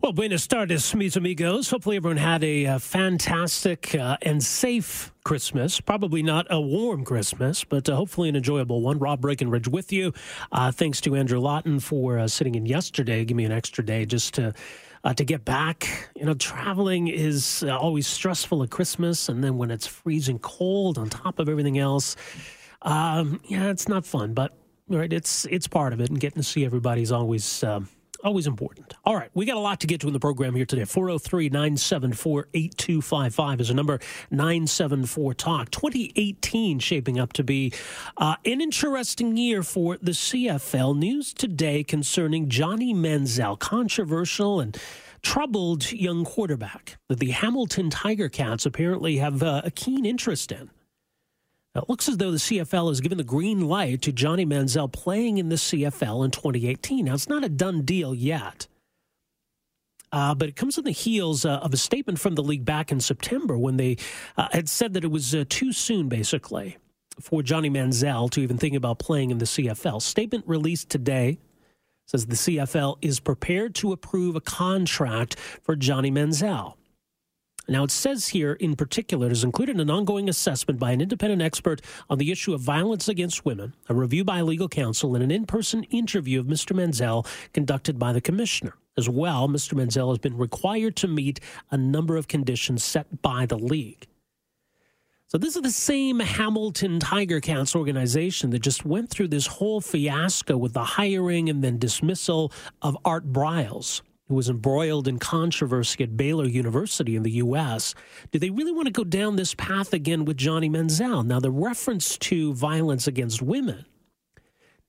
Well, buenos tardes, mis amigos. Hopefully, everyone had a uh, fantastic uh, and safe Christmas. Probably not a warm Christmas, but uh, hopefully an enjoyable one. Rob Breckenridge with you. Uh, thanks to Andrew Lawton for uh, sitting in yesterday. Give me an extra day just to. Uh, to get back, you know, traveling is always stressful at Christmas, and then when it's freezing cold on top of everything else, um, yeah, it's not fun. But right, it's it's part of it, and getting to see everybody's always um, always important. All right, we got a lot to get to in the program here today. 403 974 8255 is a number 974 Talk. 2018 shaping up to be uh, an interesting year for the CFL. News today concerning Johnny Manziel, controversial and troubled young quarterback that the Hamilton Tiger Cats apparently have uh, a keen interest in. It looks as though the CFL has given the green light to Johnny Manziel playing in the CFL in 2018. Now, it's not a done deal yet, uh, but it comes on the heels uh, of a statement from the league back in September when they uh, had said that it was uh, too soon, basically, for Johnny Manziel to even think about playing in the CFL. Statement released today says the CFL is prepared to approve a contract for Johnny Manziel. Now, it says here in particular, it has included an ongoing assessment by an independent expert on the issue of violence against women, a review by legal counsel, and an in person interview of Mr. Manziel conducted by the commissioner. As well, Mr. Manziel has been required to meet a number of conditions set by the league. So, this is the same Hamilton Tiger Cats organization that just went through this whole fiasco with the hiring and then dismissal of Art Briles who was embroiled in controversy at Baylor University in the U.S. Do they really want to go down this path again with Johnny Manziel? Now, the reference to violence against women.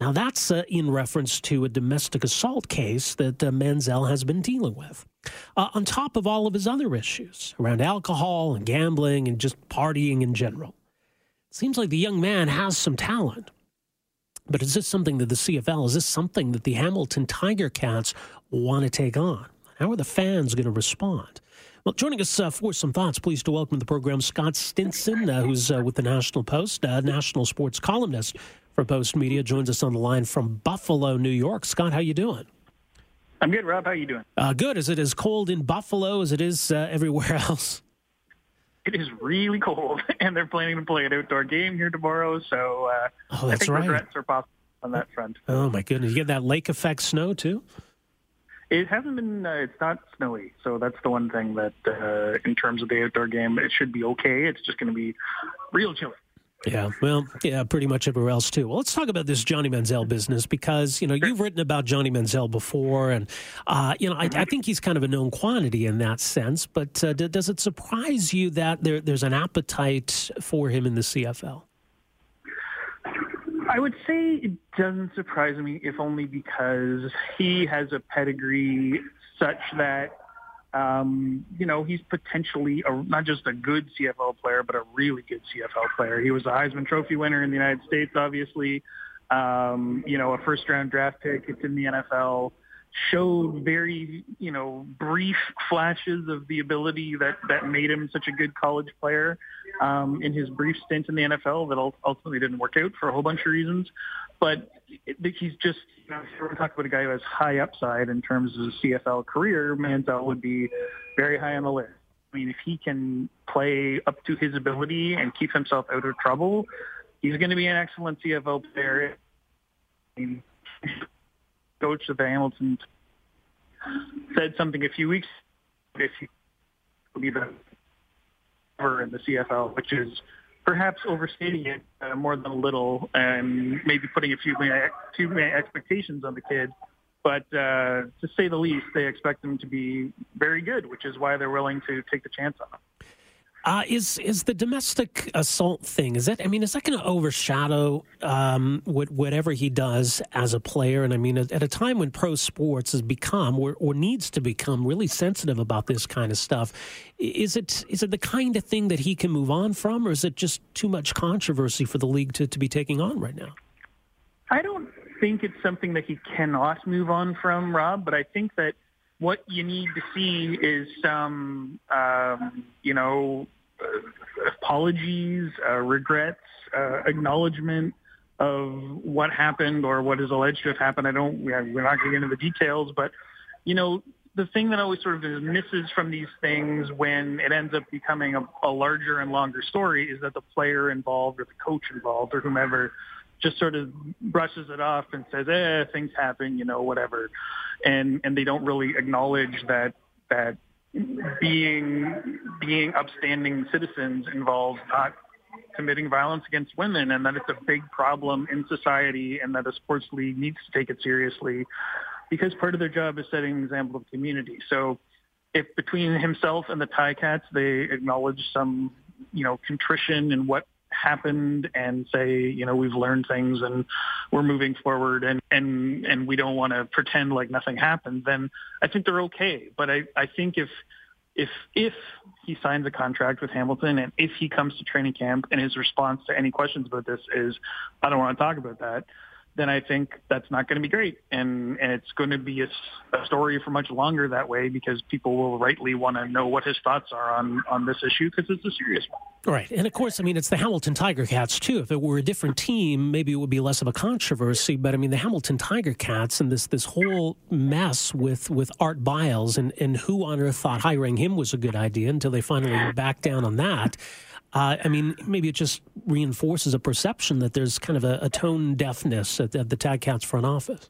Now, that's uh, in reference to a domestic assault case that uh, Manziel has been dealing with, uh, on top of all of his other issues around alcohol and gambling and just partying in general. It seems like the young man has some talent. But is this something that the CFL, is this something that the Hamilton Tiger Cats want to take on? How are the fans going to respond? Well, joining us uh, for some thoughts, pleased to welcome to the program Scott Stinson, uh, who's uh, with the National Post, uh, national sports columnist for Post Media, joins us on the line from Buffalo, New York. Scott, how you doing? I'm good, Rob. How you doing? Uh, good. Is it as cold in Buffalo as it is uh, everywhere else? It is really cold, and they're planning to play an outdoor game here tomorrow. So, uh, oh, that's I think right. regrets are possible on that front. Oh my goodness! You get that lake effect snow too. It hasn't been. Uh, it's not snowy, so that's the one thing that, uh, in terms of the outdoor game, it should be okay. It's just going to be real chilly. Yeah, well, yeah, pretty much everywhere else too. Well, let's talk about this Johnny Manziel business because you know you've written about Johnny Manziel before, and uh, you know I, I, think he's kind of a known quantity in that sense. But uh, d- does it surprise you that there, there's an appetite for him in the CFL? I would say it doesn't surprise me, if only because he has a pedigree such that um, you know, he's potentially a, not just a good CFL player, but a really good CFL player. He was a Heisman Trophy winner in the United States, obviously. Um, you know, a first-round draft pick. It's in the NFL. Showed very, you know, brief flashes of the ability that that made him such a good college player um, in his brief stint in the NFL that ultimately didn't work out for a whole bunch of reasons. But he's just, you know, if we're talking about a guy who has high upside in terms of his CFL career, Manziel would be very high on the list. I mean, if he can play up to his ability and keep himself out of trouble, he's going to be an excellent CFL player. I mean, coach of the Hamilton said something a few weeks if he will be the in the CFL, which is perhaps overstating it uh, more than a little and maybe putting a few too many expectations on the kid but uh, to say the least, they expect them to be very good, which is why they're willing to take the chance on them. Uh, is is the domestic assault thing? Is that? I mean, is that going to overshadow um, what, whatever he does as a player? And I mean, at, a time when pro sports has become or, or, needs to become really sensitive about this kind of stuff, is it is it the kind of thing that he can move on from, or is it just too much controversy for the league to, to be taking on right now? I don't think it's something that he cannot move on from, Rob. But I think that what you need to see is some, um, you know, apologies, uh, regrets, uh, acknowledgement of what happened or what is alleged to have happened. I don't, we're not going to get into the details, but, you know, the thing that always sort of misses from these things when it ends up becoming a, a larger and longer story is that the player involved or the coach involved or whomever just sort of brushes it off and says, "eh, things happen, you know, whatever," and and they don't really acknowledge that that being being upstanding citizens involves not committing violence against women and that it's a big problem in society and that a sports league needs to take it seriously because part of their job is setting an example of community. So if between himself and the Ticats they acknowledge some, you know, contrition in what happened and say, you know, we've learned things and we're moving forward and, and, and we don't want to pretend like nothing happened, then I think they're okay. But I, I think if, if, if he signs a contract with Hamilton and if he comes to training camp and his response to any questions about this is, I don't want to talk about that, then I think that's not going to be great. And, and it's going to be a, a story for much longer that way because people will rightly want to know what his thoughts are on, on this issue because it's a serious one. Right. And of course, I mean, it's the Hamilton Tiger Cats, too. If it were a different team, maybe it would be less of a controversy. But I mean, the Hamilton Tiger Cats and this, this whole mess with, with Art Briles and, and who on earth thought hiring him was a good idea until they finally backed down on that. Uh, I mean, maybe it just reinforces a perception that there's kind of a, a tone deafness at, at the Ticats front office.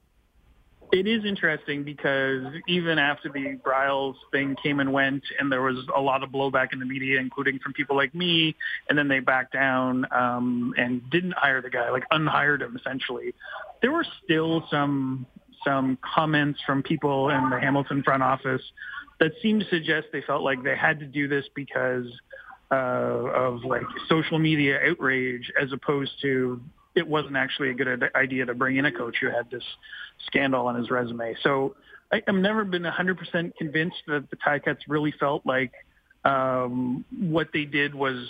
It is interesting because even after the Briles thing came and went, and there was a lot of blowback in the media, including from people like me, and then they backed down um, and didn't hire the guy, like unhired him essentially. There were still some some comments from people in the Hamilton front office that seemed to suggest they felt like they had to do this because uh, of like social media outrage as opposed to it wasn't actually a good idea to bring in a coach who had this scandal on his resume. So I, I've never been 100% convinced that the Ticats really felt like um, what they did was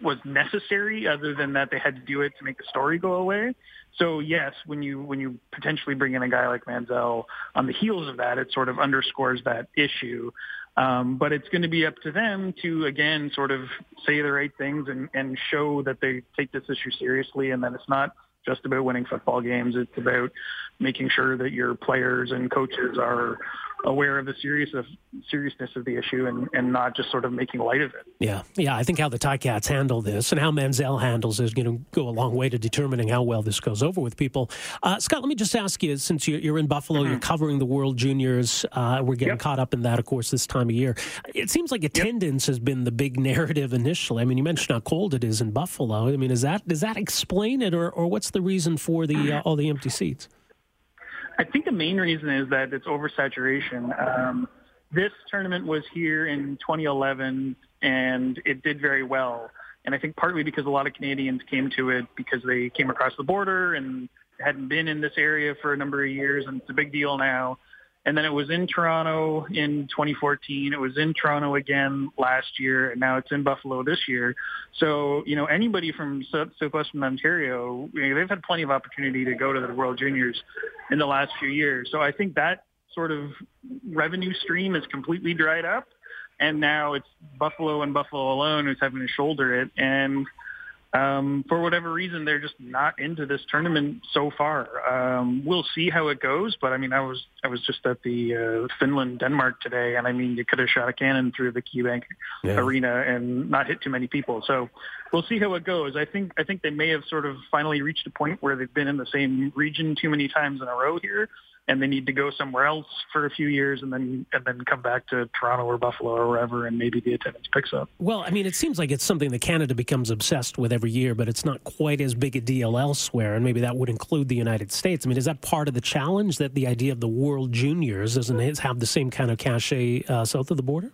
was necessary, other than that they had to do it to make the story go away. So yes, when you when you potentially bring in a guy like Manziel on the heels of that, it sort of underscores that issue. Um, but it's going to be up to them to, again, sort of say the right things and, and show that they take this issue seriously and that it's not just about winning football games. It's about making sure that your players and coaches are aware of the serious of, seriousness of the issue and, and not just sort of making light of it. Yeah, yeah. I think how the Ticats handle this and how Manziel handles is going to go a long way to determining how well this goes over with people. Uh, Scott, let me just ask you, since you're, you're in Buffalo, mm-hmm. you're covering the World Juniors. Uh, we're getting yep. caught up in that, of course, this time of year. It seems like attendance yep. has been the big narrative initially. I mean, you mentioned how cold it is in Buffalo. I mean, is that does that explain it, or, or what's the reason for the uh, all the empty seats? I think the main reason is that it's oversaturation. Um, this tournament was here in 2011 and it did very well. And I think partly because a lot of Canadians came to it because they came across the border and hadn't been in this area for a number of years and it's a big deal now. And then it was in Toronto in 2014. It was in Toronto again last year, and now it's in Buffalo this year. So, you know, anybody from so Southwestern Ontario, you know, they've had plenty of opportunity to go to the World Juniors in the last few years. So I think that sort of revenue stream is completely dried up. And now it's Buffalo and Buffalo alone who's having to shoulder it. And um, for whatever reason, they're just not into this tournament so far. Um, we'll see how it goes, but I mean, I was I was just at the uh, Finland Denmark today, and I mean, you could have shot a cannon through the KeyBank yeah. Arena and not hit too many people. So we'll see how it goes. I think I think they may have sort of finally reached a point where they've been in the same region too many times in a row here. and they need to go somewhere else for a few years and then and then come back to Toronto or Buffalo or wherever and maybe the attendance picks up. Well, I mean, it seems like it's something that Canada becomes obsessed with every year, but it's not quite as big a deal elsewhere, and maybe that would include the United States. I mean, is that part of the challenge that the idea of the World Juniors doesn't have the same kind of cachet uh, south of the border?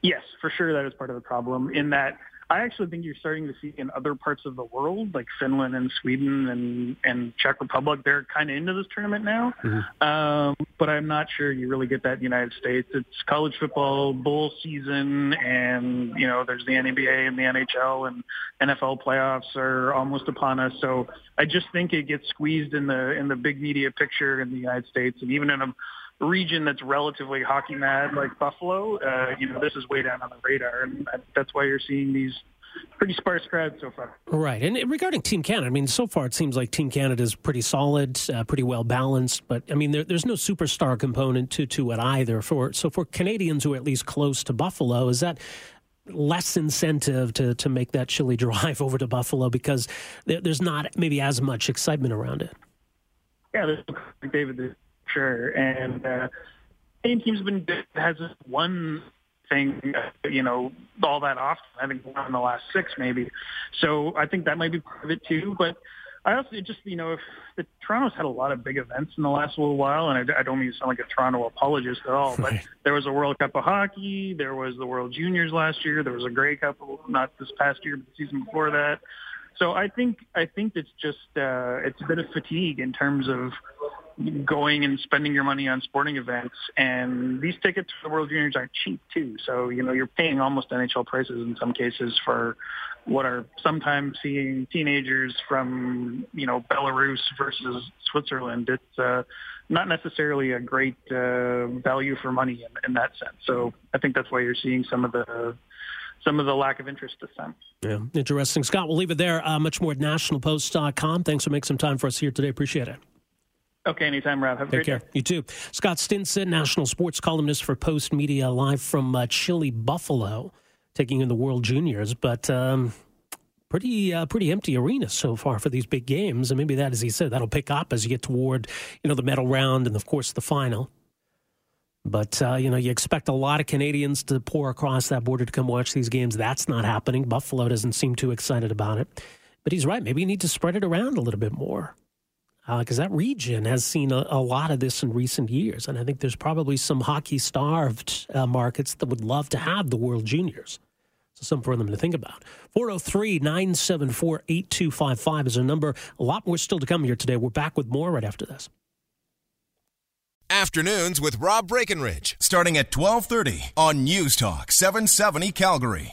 Yes, for sure, that is part of the problem. In that I actually think you're starting to see in other parts of the world, like Finland and Sweden and, and Czech Republic, they're kind of into this tournament now. Mm-hmm. Um, but I'm not sure you really get that in the United States. It's college football bowl season, and you know there's the NBA and the NHL and NFL playoffs are almost upon us. So I just think it gets squeezed in the in the big media picture in the United States, and even in a region that's relatively hockey mad like Buffalo, uh, you know, this is way down on the radar, and that's why you're seeing these pretty sparse crowds so far. Right, and regarding Team Canada, I mean, so far it seems like Team Canada is pretty solid, uh, pretty well balanced. But I mean, there, there's no superstar component to to it either. For so for Canadians who are at least close to Buffalo, is that less incentive to to make that chilly drive over to Buffalo because there, there's not maybe as much excitement around it? Yeah, there's David sure. And uh, any team's been has one thing, you know, all that often. I think one in the last six maybe. So I think that might be part of it too. But I also just, you know, if the Toronto's had a lot of big events in the last little while, and I, I don't mean to sound like a Toronto apologist at all, but right. there was a World Cup of hockey, there was the World Juniors last year, there was a Grey Cup, not this past year, but the season before that. So I think I think it's just uh, it's a bit of fatigue in terms of going and spending your money on sporting events. And these tickets for the World Juniors aren't cheap too. So, you know, you're paying almost NHL prices in some cases for what are sometimes seeing teenagers from, you know, Belarus versus Switzerland. It's uh, not necessarily a great uh, value for money in, in that sense. So I think that's why you're seeing some of the some of the lack of interest this time. Yeah, interesting. Scott, we'll leave it there. Uh, much more at nationalpost.com. Thanks for making some time for us here today. Appreciate it. Okay, anytime, Rob. Have a Take great care. Day. You too. Scott Stinson, national sports columnist for Post Media, live from uh, chilly Buffalo, taking in the World Juniors. But um, pretty uh, pretty empty arena so far for these big games, and maybe that, as he said, that'll pick up as you get toward you know the medal round and of course the final. But uh, you know, you expect a lot of Canadians to pour across that border to come watch these games. That's not happening. Buffalo doesn't seem too excited about it. But he's right. Maybe you need to spread it around a little bit more because uh, that region has seen a, a, lot of this in recent years. And I think there's probably some hockey starved uh, markets that would love to have the World Juniors. So, something for them to think about. 403 974 8255 is a number. A lot more still to come here today. We're back with more right after this. Afternoons with Rob Breckenridge, starting at 1230 on News Talk 770 Calgary.